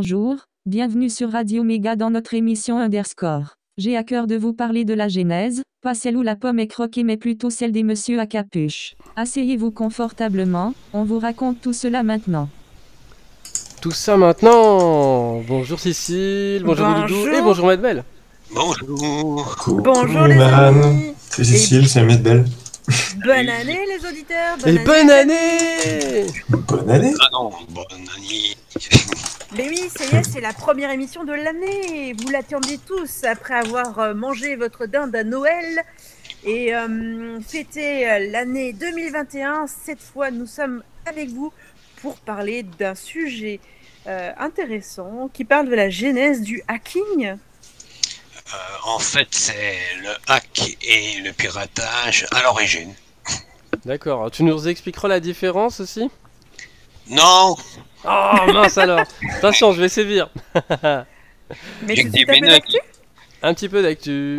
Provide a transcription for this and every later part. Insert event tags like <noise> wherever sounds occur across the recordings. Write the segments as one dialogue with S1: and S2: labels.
S1: Bonjour, bienvenue sur Radio Méga dans notre émission Underscore. J'ai à cœur de vous parler de la genèse, pas celle où la pomme est croquée mais plutôt celle des messieurs à capuche. Asseyez-vous confortablement, on vous raconte tout cela maintenant.
S2: Tout ça maintenant Bonjour Cécile, bonjour,
S3: Bonjour.
S2: Doudou et bonjour Medbel.
S4: Bonjour.
S3: Coucou,
S5: Bonjour les
S3: man.
S5: amis.
S3: C'est Cécile, c'est Medbel.
S5: Bonne année les auditeurs.
S2: Et bonne année
S3: Bonne année.
S4: Ah non, bonne année.
S5: Mais oui, ça y est, c'est la première émission de l'année. Vous l'attendiez tous après avoir euh, mangé votre dinde à Noël et euh, fêté euh, l'année 2021. Cette fois, nous sommes avec vous pour parler d'un sujet euh, intéressant qui parle de la genèse du hacking.
S4: Euh, en fait, c'est le hack et le piratage à l'origine.
S2: D'accord, tu nous expliqueras la différence aussi?
S4: Non,
S2: Oh mince alors Attention, je vais sévir <laughs>
S5: Mais
S4: J'ai
S5: de
S4: des
S5: d'actu?
S2: Un petit peu d'actu.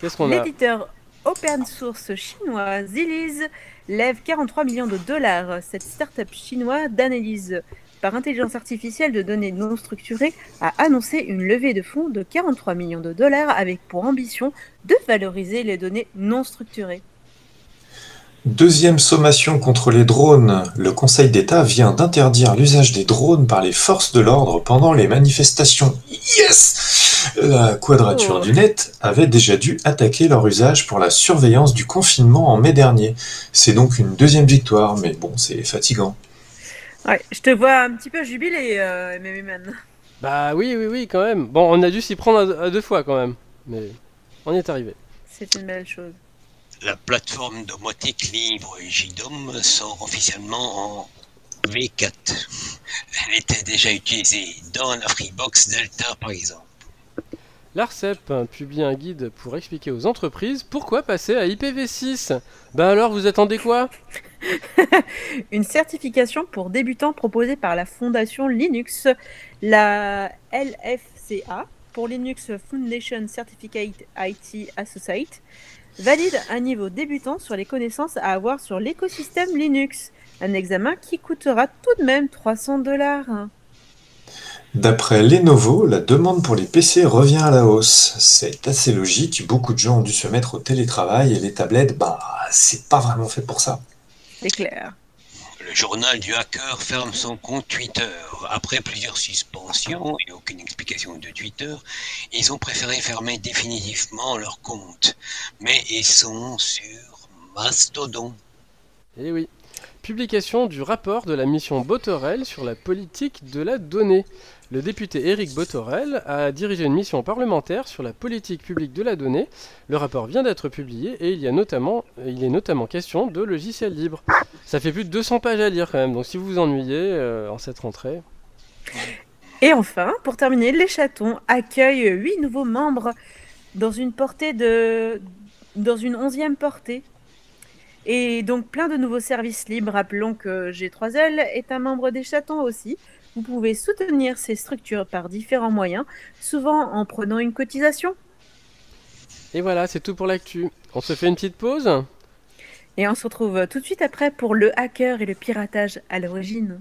S2: Qu'est-ce qu'on a?
S5: L'éditeur open source chinois Ziliz lève 43 millions de dollars. Cette start-up chinoise d'analyse par intelligence artificielle de données non structurées a annoncé une levée de fonds de 43 millions de dollars avec pour ambition de valoriser les données non structurées.
S3: Deuxième sommation contre les drones. Le Conseil d'État vient d'interdire l'usage des drones par les forces de l'ordre pendant les manifestations. Yes La quadrature
S5: Oh.
S3: du net avait déjà dû attaquer leur usage pour la surveillance du confinement en mai dernier. C'est donc une deuxième victoire, mais bon, c'est fatigant.
S5: Ouais, je te vois un petit peu jubilé, euh.
S2: Bah oui, oui, oui, quand même. Bon, on a dû s'y prendre à deux fois quand même. Mais on y est arrivé.
S5: C'est une belle chose.
S4: La plateforme domotique libre JDOM sort officiellement en V4. Elle était déjà utilisée dans la Freebox Delta par exemple.
S2: L'ARCEP publie un guide pour expliquer aux entreprises pourquoi passer à IPv6. Bah alors, vous attendez quoi? <laughs>
S5: Une certification pour débutants proposée par la fondation Linux, la LFCA, pour Linux Foundation Certificate IT Associate, valide un niveau débutant sur les connaissances à avoir sur l'écosystème Linux. Un examen qui coûtera tout de même 300 dollars.
S3: D'après Lenovo, la demande pour les PC revient à la hausse. C'est assez logique, beaucoup de gens ont dû se mettre au télétravail et les tablettes, bah, c'est pas vraiment fait pour ça.
S5: C'est clair.
S4: Le journal du hacker ferme son compte Twitter. Après plusieurs suspensions et aucune explication de Twitter, ils ont préféré fermer définitivement leur compte. Mais ils sont sur Mastodon.
S2: Eh oui. Publication du rapport de la mission Botorel sur la politique de la donnée. Le député Éric Botorel a dirigé une mission parlementaire sur la politique publique de la donnée. Le rapport vient d'être publié et il, est notamment question de logiciels libres. Ça fait plus de 200 pages à lire quand même, donc si vous vous ennuyez euh, en cette rentrée.
S5: Et enfin, pour terminer, les chatons accueillent 8 nouveaux membres dans une onzième portée. Et donc plein de nouveaux services libres. Rappelons que G3L est un membre des chatons aussi. Vous pouvez soutenir ces structures par différents moyens, souvent en prenant une cotisation.
S2: Et voilà, c'est tout pour l'actu. On se fait une petite pause
S5: Et on se retrouve tout de suite après pour le hacker et le piratage à l'origine.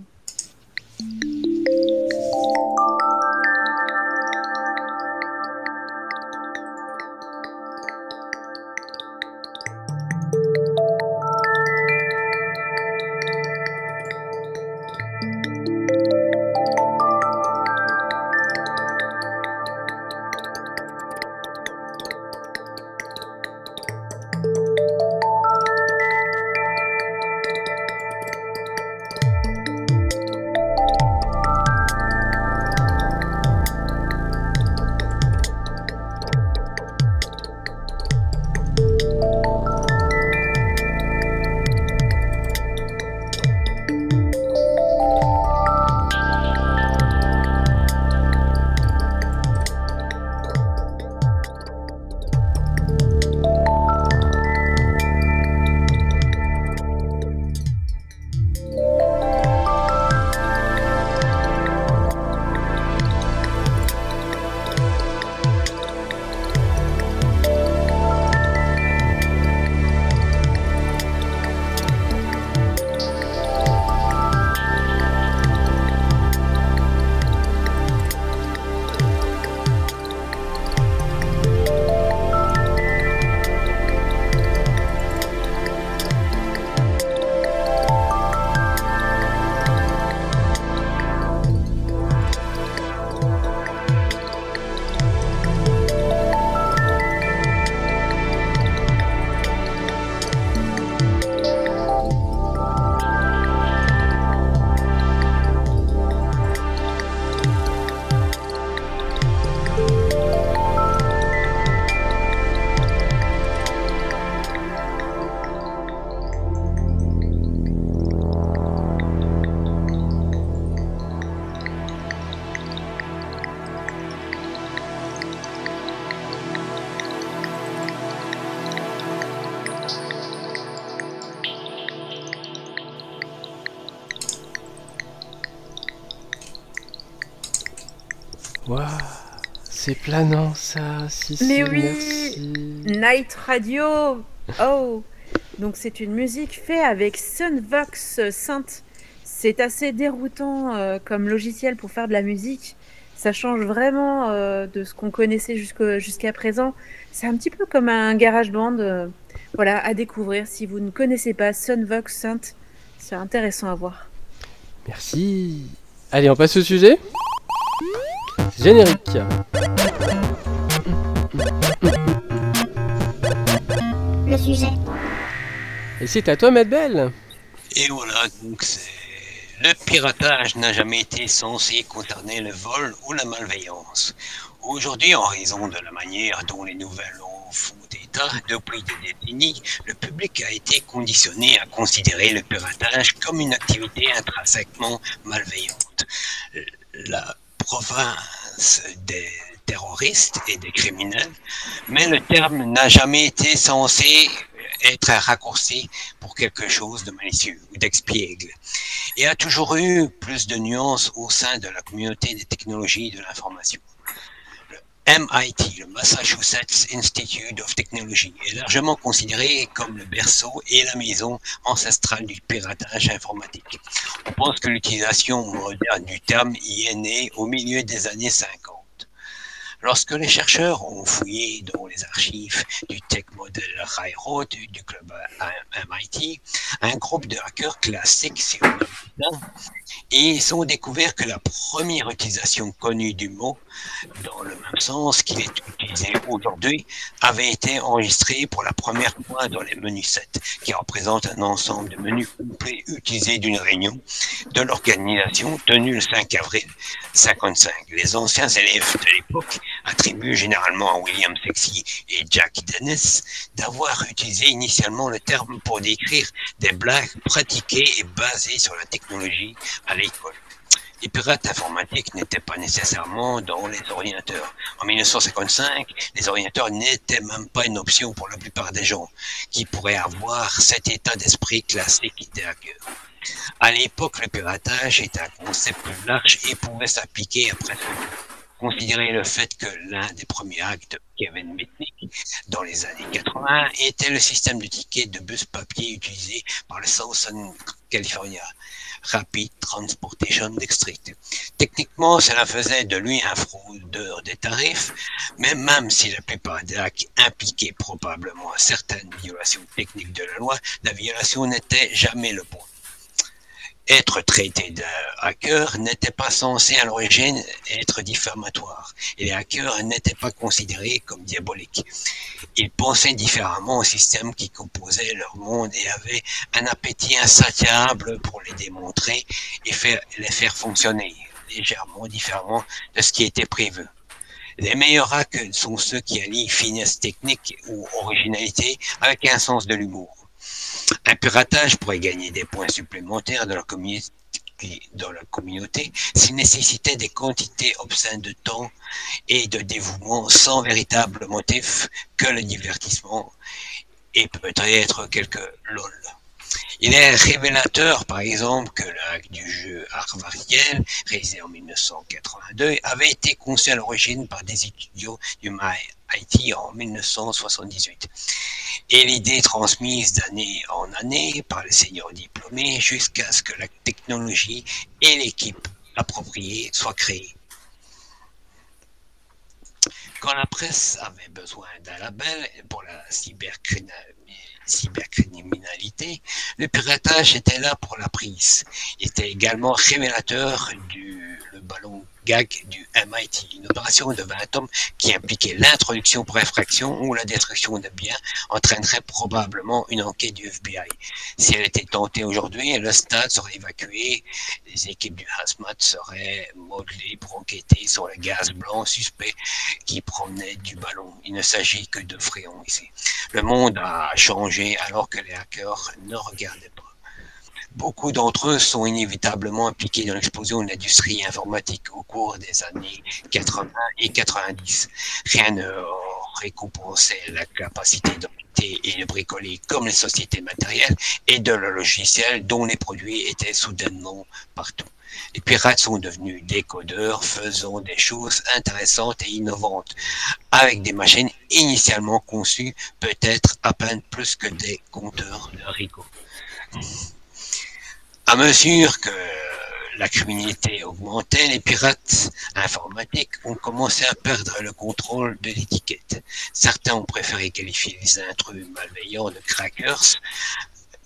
S2: Waouh, c'est planant ça. Si,
S5: Mais oui.
S2: merci.
S5: Night Radio Oh Donc c'est une musique faite avec Sunvox Synth. C'est assez déroutant euh, comme logiciel pour faire de la musique. Ça change vraiment euh, de ce qu'on connaissait jusqu'à présent. C'est un petit peu comme un garage band. euh, voilà, à découvrir. Si vous ne connaissez pas Sunvox Synth, c'est intéressant à voir.
S2: Merci. Allez, on passe au sujet. Générique.
S6: Le sujet.
S2: Et c'est à toi, Maître Belle.
S4: Et voilà, donc c'est. Le piratage n'a jamais été censé concerner le vol ou la malveillance. Aujourd'hui, en raison de la manière dont les nouvelles lois font état depuis des décennies, le public a été conditionné à considérer le piratage comme une activité intrinsèquement malveillante. La province des terroristes et des criminels, mais le terme n'a jamais été censé être raccourci pour quelque chose de malicieux ou d'expiègle. Et a toujours eu plus de nuances au sein de la communauté des technologies de l'information. MIT, le Massachusetts Institute of Technology, est largement considéré comme le berceau et la maison ancestrale du piratage informatique. On pense que l'utilisation moderne du terme y est née au milieu des années 50. Lorsque les chercheurs ont fouillé dans les archives du Tech Model Railroad du, club MIT, un groupe de hackers classiques, si on dire, et ils ont découvert que la première utilisation connue du mot, dans le même sens qu'il est utilisé aujourd'hui, avait été enregistrée pour la première fois dans les menus 7, qui représentent un ensemble de menus complets utilisés d'une réunion de l'organisation tenue le 5 avril 55. Les anciens élèves de l'époque attribuent généralement à William Sexy et Jack Dennis d'avoir utilisé initialement le terme pour décrire des blagues pratiquées et basées sur la technologie à l'école. Les pirates informatiques n'étaient pas nécessairement dans les ordinateurs. En 1955, les ordinateurs n'étaient même pas une option pour la plupart des gens qui pourraient avoir cet état d'esprit classique des hackers. À l'époque, le piratage était un concept plus large et pouvait s'appliquer à presque considérer le fait que l'un des premiers actes Kevin Mitnick dans les années 80 était le système de tickets de bus papier utilisé par le Southern California Rapid Transportation District. Techniquement, cela faisait de lui un fraudeur des tarifs, mais même si la plupart des hacks impliquaient probablement certaines violations techniques de la loi, la violation n'était jamais le point être traité de hacker n'était pas censé à l'origine être diffamatoire les hackers n'étaient pas considérés comme diaboliques. Ils pensaient différemment au système qui composait leur monde et avaient un appétit insatiable pour les démontrer et les faire fonctionner légèrement différemment de ce qui était prévu. Les meilleurs hacks sont ceux qui allient finesse technique ou originalité avec un sens de l'humour. Un piratage pourrait gagner des points supplémentaires dans la communauté s'il nécessitait des quantités obscènes de temps et de dévouement sans véritable motif que le divertissement et peut-être quelques lol. Il est révélateur, par exemple, que le hack du jeu Arvariel, réalisé en 1982, avait été conçu à l'origine par des étudiants du MIT en 1978. Et l'idée transmise d'année en année par les seniors diplômés jusqu'à ce que la technologie et l'équipe appropriée soient créées. Quand la presse avait besoin d'un label pour la cybercriminalité, le piratage était là pour la prise. Il était également révélateur du ballon gag du MIT, une opération de 20 hommes qui impliquait l'introduction pour infraction ou la destruction de biens entraînerait probablement une enquête du FBI. Si elle était tentée aujourd'hui, le stade serait évacué, les équipes du HAZMAT seraient modelées pour enquêter sur le gaz blanc suspect qui promenait du ballon. Il ne s'agit que de fréons ici. Le monde a changé alors que les hackers ne regardaient pas. Beaucoup d'entre eux sont inévitablement impliqués dans l'explosion de l'industrie informatique au cours des années 80 et 90. Rien ne récompenser la capacité d'enquêter et de bricoler comme les sociétés matérielles et de le logiciel dont les produits étaient soudainement partout. Les pirates sont devenus des codeurs faisant des choses intéressantes et innovantes avec des machines initialement conçues peut-être à peine plus que des compteurs de haricots. À mesure que la criminalité augmentait, les pirates informatiques ont commencé à perdre le contrôle de l'étiquette. Certains ont préféré qualifier les intrus malveillants de crackers,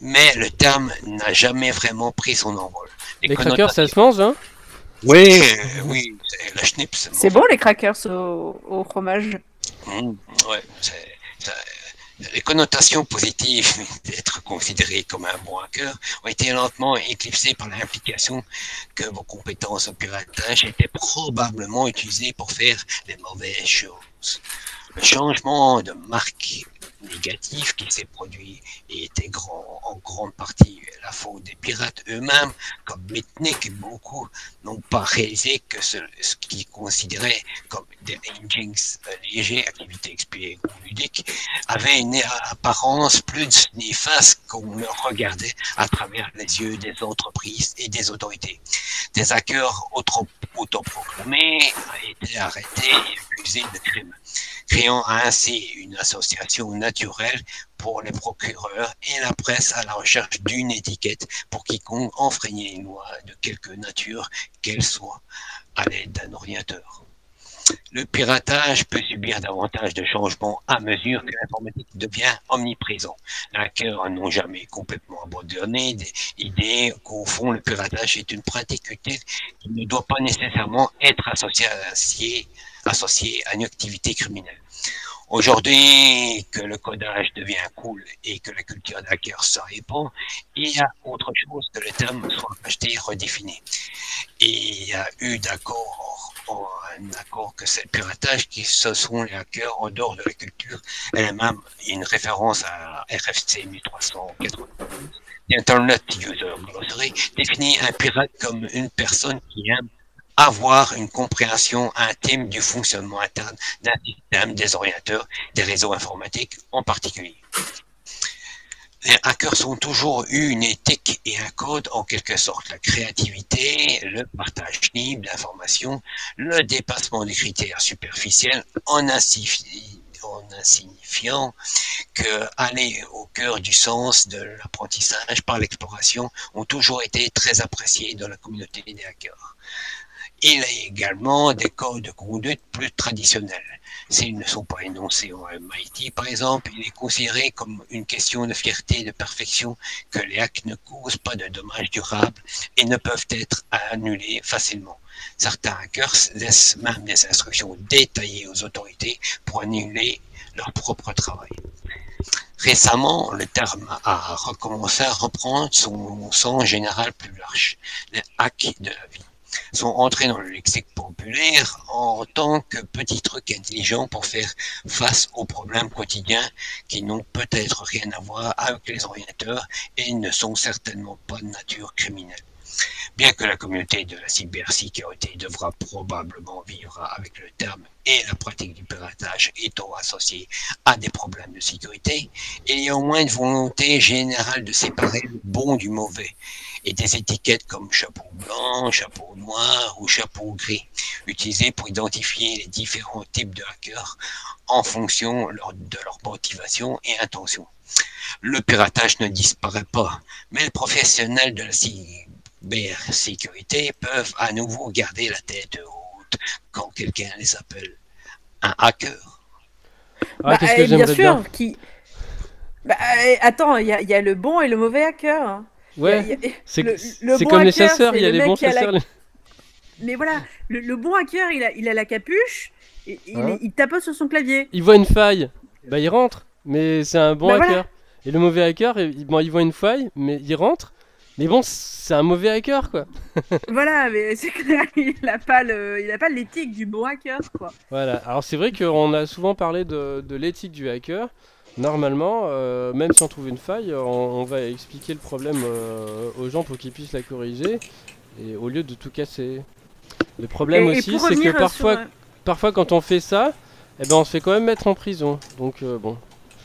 S4: mais le terme n'a jamais vraiment pris son envol.
S2: Les crackers, ça se mange, hein?
S4: Oui, oui, c'est la schnips.
S5: C'est bon les crackers au, au fromage?
S4: Mmh, ouais, c'est- ça- les connotations positives d'être considéré comme un bon hacker ont été lentement éclipsées par l'implication que vos compétences au piratage étaient probablement utilisées pour faire les mauvaises choses. Le changement de marque négatif qui s'est produit était grand, en grande partie la faute des pirates eux-mêmes, comme Mitnick et beaucoup n'ont pas réalisé que ce, qu'ils considéraient comme des engines euh, légers, activités expiées ou ludiques, avait une apparence plus néfaste qu'on le regardait à travers les yeux des entreprises et des autorités. Des hackers auto- autoproclamés étaient arrêtés et accusés de crimes, créant ainsi une association naturelle pour les procureurs et la presse à la recherche d'une étiquette pour quiconque enfreignait une loi de quelque nature qu'elle soit à l'aide d'un ordinateur. Le piratage peut subir davantage de changements à mesure que l'informatique devient omniprésent. Les hackers n'ont jamais complètement abandonné l'idée qu'au fond le piratage est une pratique qui ne doit pas nécessairement être associée associée à une activité criminelle. Aujourd'hui, que le codage devient cool et que la culture d'hacker se répand, il y a autre chose que le terme soit acheté et redéfini. Et il y a eu d'accord, un accord que c'est le piratage qui ce sont les hackers en dehors de la culture elle-même. Une référence à RFC 1392. Internet User Glossary définit un pirate comme une personne qui aime avoir une compréhension intime du fonctionnement interne d'un système, des ordinateurs, des réseaux informatiques en particulier. Les hackers ont toujours eu une éthique et un code en quelque sorte. La créativité, le partage libre d'informations, le dépassement des critères superficiels en insignifiant que aller au cœur du sens de l'apprentissage par l'exploration ont toujours été très appréciés dans la communauté des hackers. Il a également des codes de conduite plus traditionnels. S'ils ne sont pas énoncés en MIT, par exemple, il est considéré comme une question de fierté et de perfection que les hacks ne causent pas de dommages durables et ne peuvent être annulés facilement. Certains hackers laissent même des instructions détaillées aux autorités pour annuler leur propre travail. Récemment, le terme a recommencé à reprendre son sens général plus large, les hacks de la vie sont entrés dans le lexique populaire en tant que petits trucs intelligents pour faire face aux problèmes quotidiens qui n'ont peut-être rien à voir avec les ordinateurs et ne sont certainement pas de nature criminelle. Bien que la communauté de la cybersécurité devra probablement vivre avec le terme et la pratique du piratage étant associée à des problèmes de sécurité, il y a au moins une volonté générale de séparer le bon du mauvais et des étiquettes comme chapeau blanc, chapeau noir ou chapeau gris, utilisées pour identifier les différents types de hackers en fonction de leur motivation et intention. Le piratage ne disparaît pas, mais les professionnels de la cybersécurité peuvent à nouveau garder la tête haute quand quelqu'un les appelle un hacker.
S2: Ah,
S5: Bah,
S2: que
S5: eh, bien sûr,
S2: bien
S5: qui. Bah, eh, attends, il y, a- il y a le bon et le mauvais hacker. hein.
S2: Ouais, <laughs> c'est
S5: le- le
S2: c'est
S5: bon
S2: comme les
S5: hacker,
S2: chasseurs, il y a
S5: le
S2: les bons
S5: la-
S2: chasseurs. <laughs>
S5: Mais voilà, le, le bon hacker, il a, il a la capuche, et, il,
S2: Hein
S5: il tapote sur son clavier.
S2: Il voit une faille, bah il rentre, mais c'est un bon
S5: Bah,
S2: hacker.
S5: voilà.
S2: Et le mauvais hacker, il, bon, il voit une faille, mais il rentre. Mais bon, c'est un mauvais hacker, quoi. <laughs>
S5: voilà, mais c'est clair, il a pas le, il a pas l'éthique du bon hacker, quoi.
S2: Voilà, alors c'est vrai qu'on a souvent parlé de, de l'éthique du hacker. Normalement, euh, même si on trouve une faille, on, on va expliquer le problème euh, aux gens pour qu'ils puissent la corriger, et au lieu de tout casser. Le problème
S5: Et-
S2: aussi, c'est que parfois,
S5: sur,
S2: parfois quand on fait ça, Eh ben, on se fait quand même mettre en prison. Donc, euh, bon.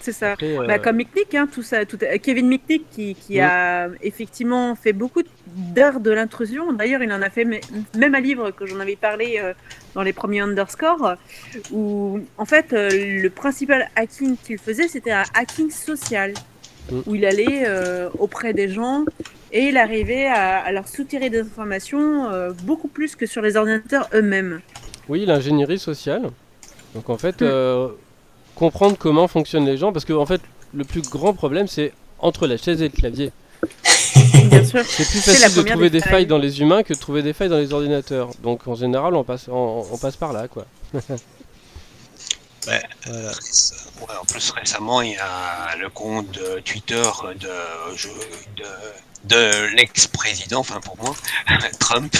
S5: C'est ça.
S2: Après, euh,
S5: Bah, comme Micknick, hein, tout ça, tout, Kevin Micknick qui, qui a effectivement fait beaucoup d'heures de l'intrusion. D'ailleurs, il en a fait même un livre que j'en avais parlé euh, dans les premiers underscores, où en fait euh, le principal hacking qu'il faisait, c'était un hacking social,
S2: Mm.
S5: où il allait euh, auprès des gens et il arrivait à, à leur soutirer des informations euh, beaucoup plus que sur les ordinateurs eux-mêmes.
S2: Oui, l'ingénierie sociale. Donc en fait,
S5: Mm.
S2: euh, comprendre comment fonctionnent les gens, parce que en fait, le plus grand problème, c'est entre la chaise et le clavier. <laughs>
S5: Bien sûr.
S2: C'est plus facile de trouver
S5: des failles.
S2: dans les humains que de trouver des failles dans les ordinateurs. Donc en général, on passe, on, on passe par là, quoi. <laughs>
S4: Ouais.
S2: Voilà.
S4: Ouais, en plus, récemment, il y a le compte de Twitter de, de, de l'ex-président, enfin pour moi, <laughs> Trump,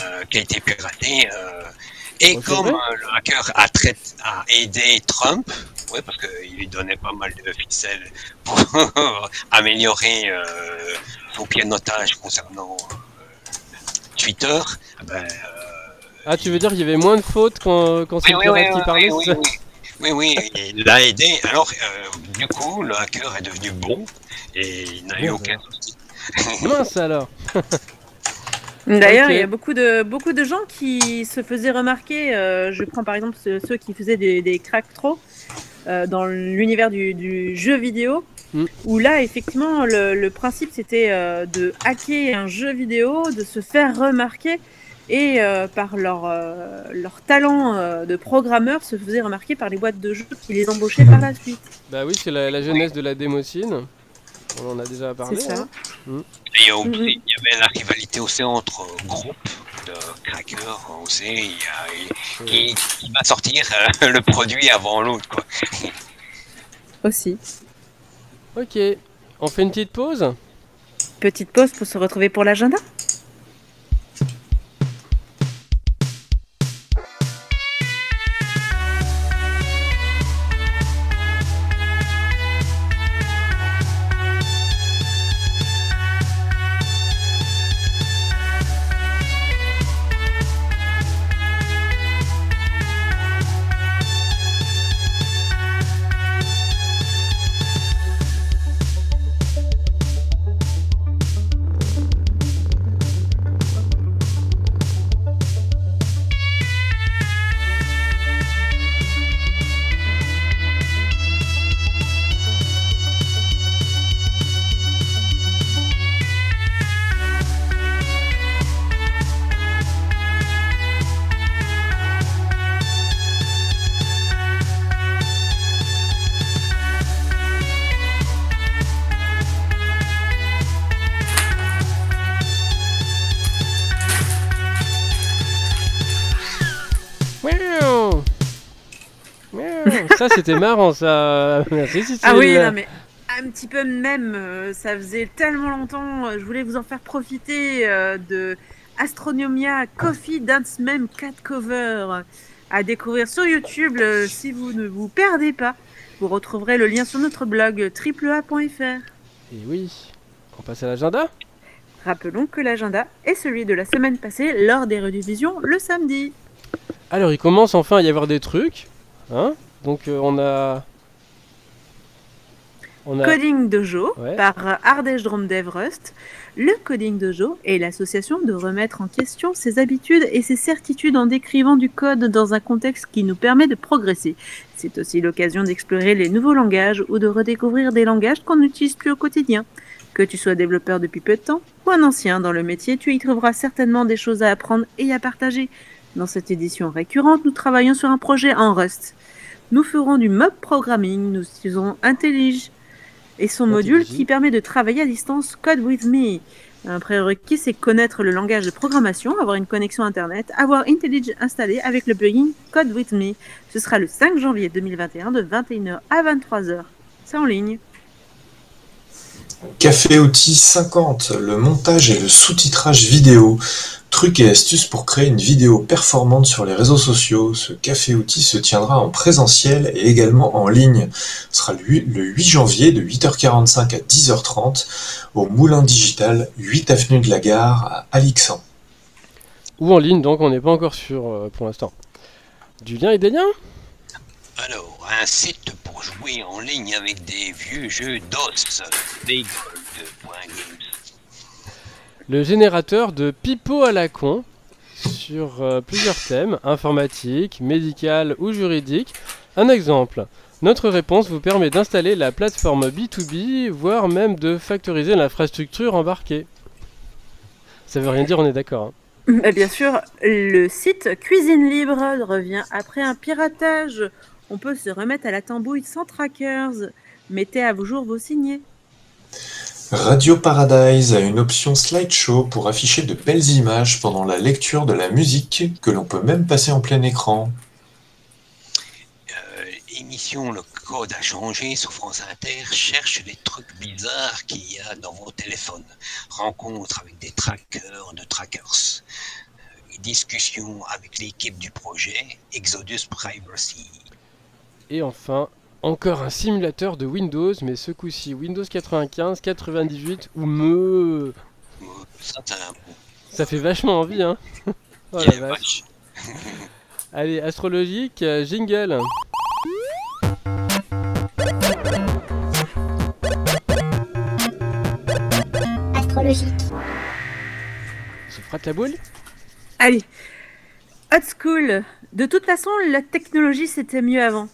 S4: euh, qui a été piraté. euh, et
S2: Oh,
S4: comme euh, le hacker a aidé Trump, ouais, parce qu'il lui donnait pas mal de ficelles pour <laughs> améliorer euh, son pianotage concernant euh, Twitter, ben,
S2: Ah, tu veux dire qu'il y avait moins de fautes quand, quand c'est
S4: oui,
S2: le
S4: oui, oui,
S2: qui parlait
S4: oui, oui, oui, oui, oui, il l'a aidé. Alors, euh, du coup, le hacker est devenu bon et il n'a eu aucun souci. <laughs> <laughs>
S2: Mince alors
S5: D'ailleurs, il y a beaucoup de, beaucoup de gens qui se faisaient remarquer. euh, je prends par exemple ceux, ceux qui faisaient des, des cracks trop euh, dans l'univers du, du jeu vidéo.
S2: Mm.
S5: Où là, effectivement, le, le principe c'était euh, de hacker un jeu vidéo, de se faire remarquer et euh, par leur, euh, leur talent euh, de programmeur se faisaient remarquer par les boîtes de jeux qui les embauchaient par la suite.
S2: Bah oui, c'est la, la jeunesse de la démocine. On en a déjà parlé.
S5: C'est ça.
S2: hein.
S4: Et il y a-
S5: Mhm.
S4: il y avait la rivalité aussi entre groupes de crackers. On sait, il va sortir euh, <laughs> le produit avant l'autre. quoi.
S5: Aussi.
S2: Ok, on fait une petite pause?
S5: Petite pause pour se retrouver pour l'agenda?
S2: Ça c'était marrant ça Merci
S5: Ah oui, non mais un petit peu même, euh, ça faisait tellement longtemps, euh, je voulais vous en faire profiter euh, de Astronomia Coffee Dance Meme Cat Cover à découvrir sur YouTube si vous ne vous perdez pas. Vous retrouverez le lien sur notre blog triplea.fr.
S2: Et oui, on passe à l'agenda?
S5: Rappelons que l'agenda est celui de la semaine passée lors des rediffusions le samedi.
S2: Alors il commence enfin à y avoir des trucs. Hein? Donc euh, on a... On a...
S5: Coding Dojo
S2: Ouais.
S5: par Ardèche Drôme Dev Rust. Le Coding Dojo est l'association de remettre en question ses habitudes et ses certitudes en décrivant du code dans un contexte qui nous permet de progresser. C'est aussi l'occasion d'explorer les nouveaux langages ou de redécouvrir des langages qu'on n'utilise plus au quotidien. Que tu sois développeur depuis peu de temps ou un ancien dans le métier, tu y trouveras certainement des choses à apprendre et à partager. Dans cette édition récurrente, nous travaillons sur un projet en Rust. Nous ferons du mob programming, nous utilisons IntelliJ et son module qui permet de travailler à distance Code with Me. Un prérequis, c'est connaître le langage de programmation, avoir une connexion Internet, avoir IntelliJ installé avec le plugin Code with Me. Ce sera le 5 janvier 2021 de 21h à 23h. C'est en ligne.
S3: Café Outil 50, le montage et le sous-titrage vidéo. Trucs et astuces pour créer une vidéo performante sur les réseaux sociaux. Ce café outil se tiendra en présentiel et également en ligne. Ce sera le 8 le 8 janvier de 8h45 à 10h30 au Moulin Digital, 8 avenue de la Gare à Alixan.
S2: Ou en ligne, donc on n'est pas encore sûr euh, pour l'instant. Du lien et des liens
S4: Alors, un site pour jouer en ligne avec des vieux jeux DOS.
S2: Le générateur de pipeau à la con sur euh, plusieurs thèmes, informatique, médical ou juridique. Un exemple. Notre réponse vous permet d'installer la plateforme B2B, voire même de factoriser l'infrastructure embarquée. Ça veut rien dire, on est d'accord. hein. <laughs>
S5: Bah, bien sûr, le site Cuisine Libre revient après un piratage. On peut se remettre à la tambouille sans trackers. Mettez à vos jours vos signés.
S3: Radio Paradise a une option slideshow pour afficher de belles images pendant la lecture de la musique que l'on peut même passer en plein écran.
S4: Euh, émission, le code a changé sur France Inter. Cherche les trucs bizarres qu'il y a dans vos téléphones. Rencontre avec des trackers de trackers. Euh, discussion avec l'équipe du projet Exodus Privacy.
S2: Et enfin, encore un simulateur de Windows, mais ce coup-ci Windows 95, 98 ou me.
S4: Ça,
S2: fait vachement envie, hein. <laughs> Oh
S4: Yeah,
S2: vache.
S4: vache. <laughs>
S2: Allez, astrologique, euh, jingle.
S6: Astrologique.
S2: Je frotte la boule?
S5: Allez, Hot School. De toute façon, la technologie, c'était mieux avant.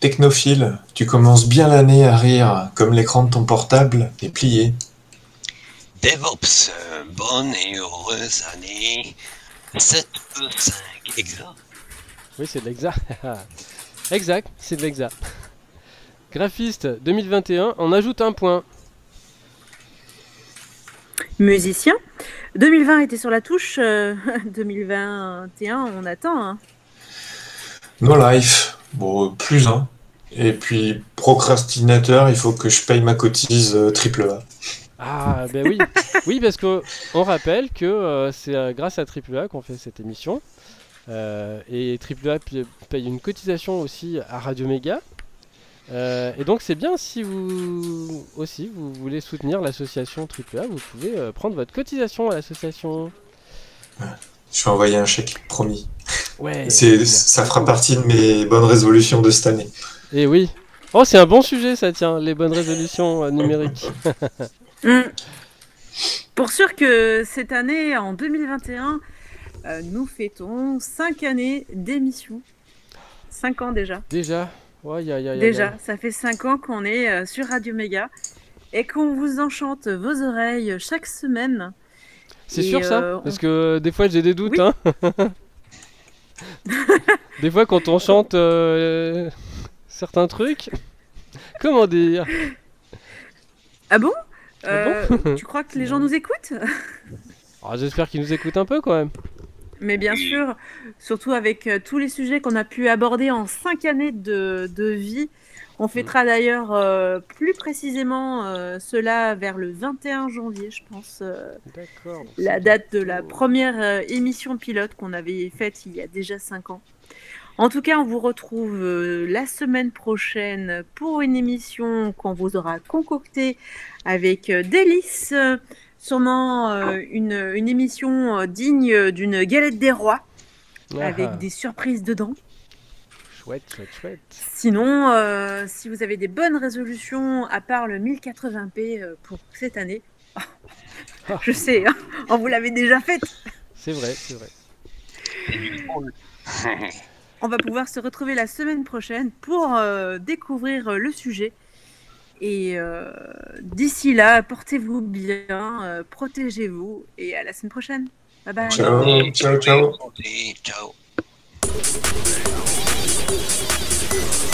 S3: Technophile, tu commences bien l'année à rire, comme l'écran de ton portable est plié.
S4: DevOps, euh, bonne et heureuse année. 7E5, exact.
S2: Oui, c'est de l'exa. <laughs> exact, c'est de l'exa. Graphiste 2021, on ajoute un point.
S5: Musicien. 2020 était sur la touche. euh, <laughs> 2021, on attend. hein.
S3: No life, bon, plus un. Et puis, procrastinateur, il faut que je paye ma cotise euh, triple A.
S2: Ah, ben oui. <laughs> Oui, parce que on rappelle que euh, c'est euh, grâce à AAA qu'on fait cette émission. Euh, et AAA paye une cotisation aussi à Radio Méga. Et donc c'est bien si vous aussi vous voulez soutenir l'association AAA, vous pouvez prendre votre cotisation à l'association.
S3: Je vais envoyer un chèque, promis.
S2: Ouais.
S3: C'est, ça fera partie de mes bonnes résolutions de cette année.
S2: Et oui. Oh, c'est un bon sujet ça, tiens, les bonnes résolutions euh, numériques. <laughs>
S5: Hmm. Pour sûr que cette année, en 2021, euh, nous fêtons 5 années d'émission. 5 ans déjà.
S2: Déjà. Ouais, y a- y a- y a-
S5: Déjà, ça fait 5 ans qu'on est euh, sur Radio Méga et qu'on vous enchante vos oreilles chaque semaine.
S2: C'est sûr ça
S5: euh,
S2: Parce que des fois j'ai des doutes.
S5: Oui.
S2: Hein <laughs> des fois quand on chante euh, certains trucs, comment dire?
S5: Ah bon?
S2: Ah
S5: Euh, Tu crois que les gens nous écoutent?
S2: Ah, J'espère qu'ils nous écoutent un peu quand même.
S5: Mais bien sûr, surtout avec euh, tous les sujets qu'on a pu aborder en 5 années de, de vie. On fêtera d'ailleurs euh, plus précisément euh, cela vers le 21 janvier, je pense. euh,
S2: D'accord.
S5: la date de la première émission pilote qu'on avait faite il y a déjà 5 ans. En tout cas, on vous retrouve la semaine prochaine pour une émission qu'on vous aura concoctée avec délice. sûrement une, une émission digne d'une galette des rois
S2: Ah,
S5: avec
S2: ah.
S5: des surprises dedans.
S2: Chouette, chouette, chouette.
S5: Sinon, euh, si vous avez des bonnes résolutions à part le 1080p euh, pour cette année, <laughs> je sais, hein, on vous l'avait déjà faite.
S2: C'est vrai, c'est vrai.
S5: On va pouvoir se retrouver la semaine prochaine pour euh, découvrir le sujet. Et euh, d'ici là, portez-vous bien, euh, protégez-vous et à la semaine prochaine. Bye bye.
S3: Ciao, ciao, ciao.
S4: Santé, ciao.
S6: Astrologique.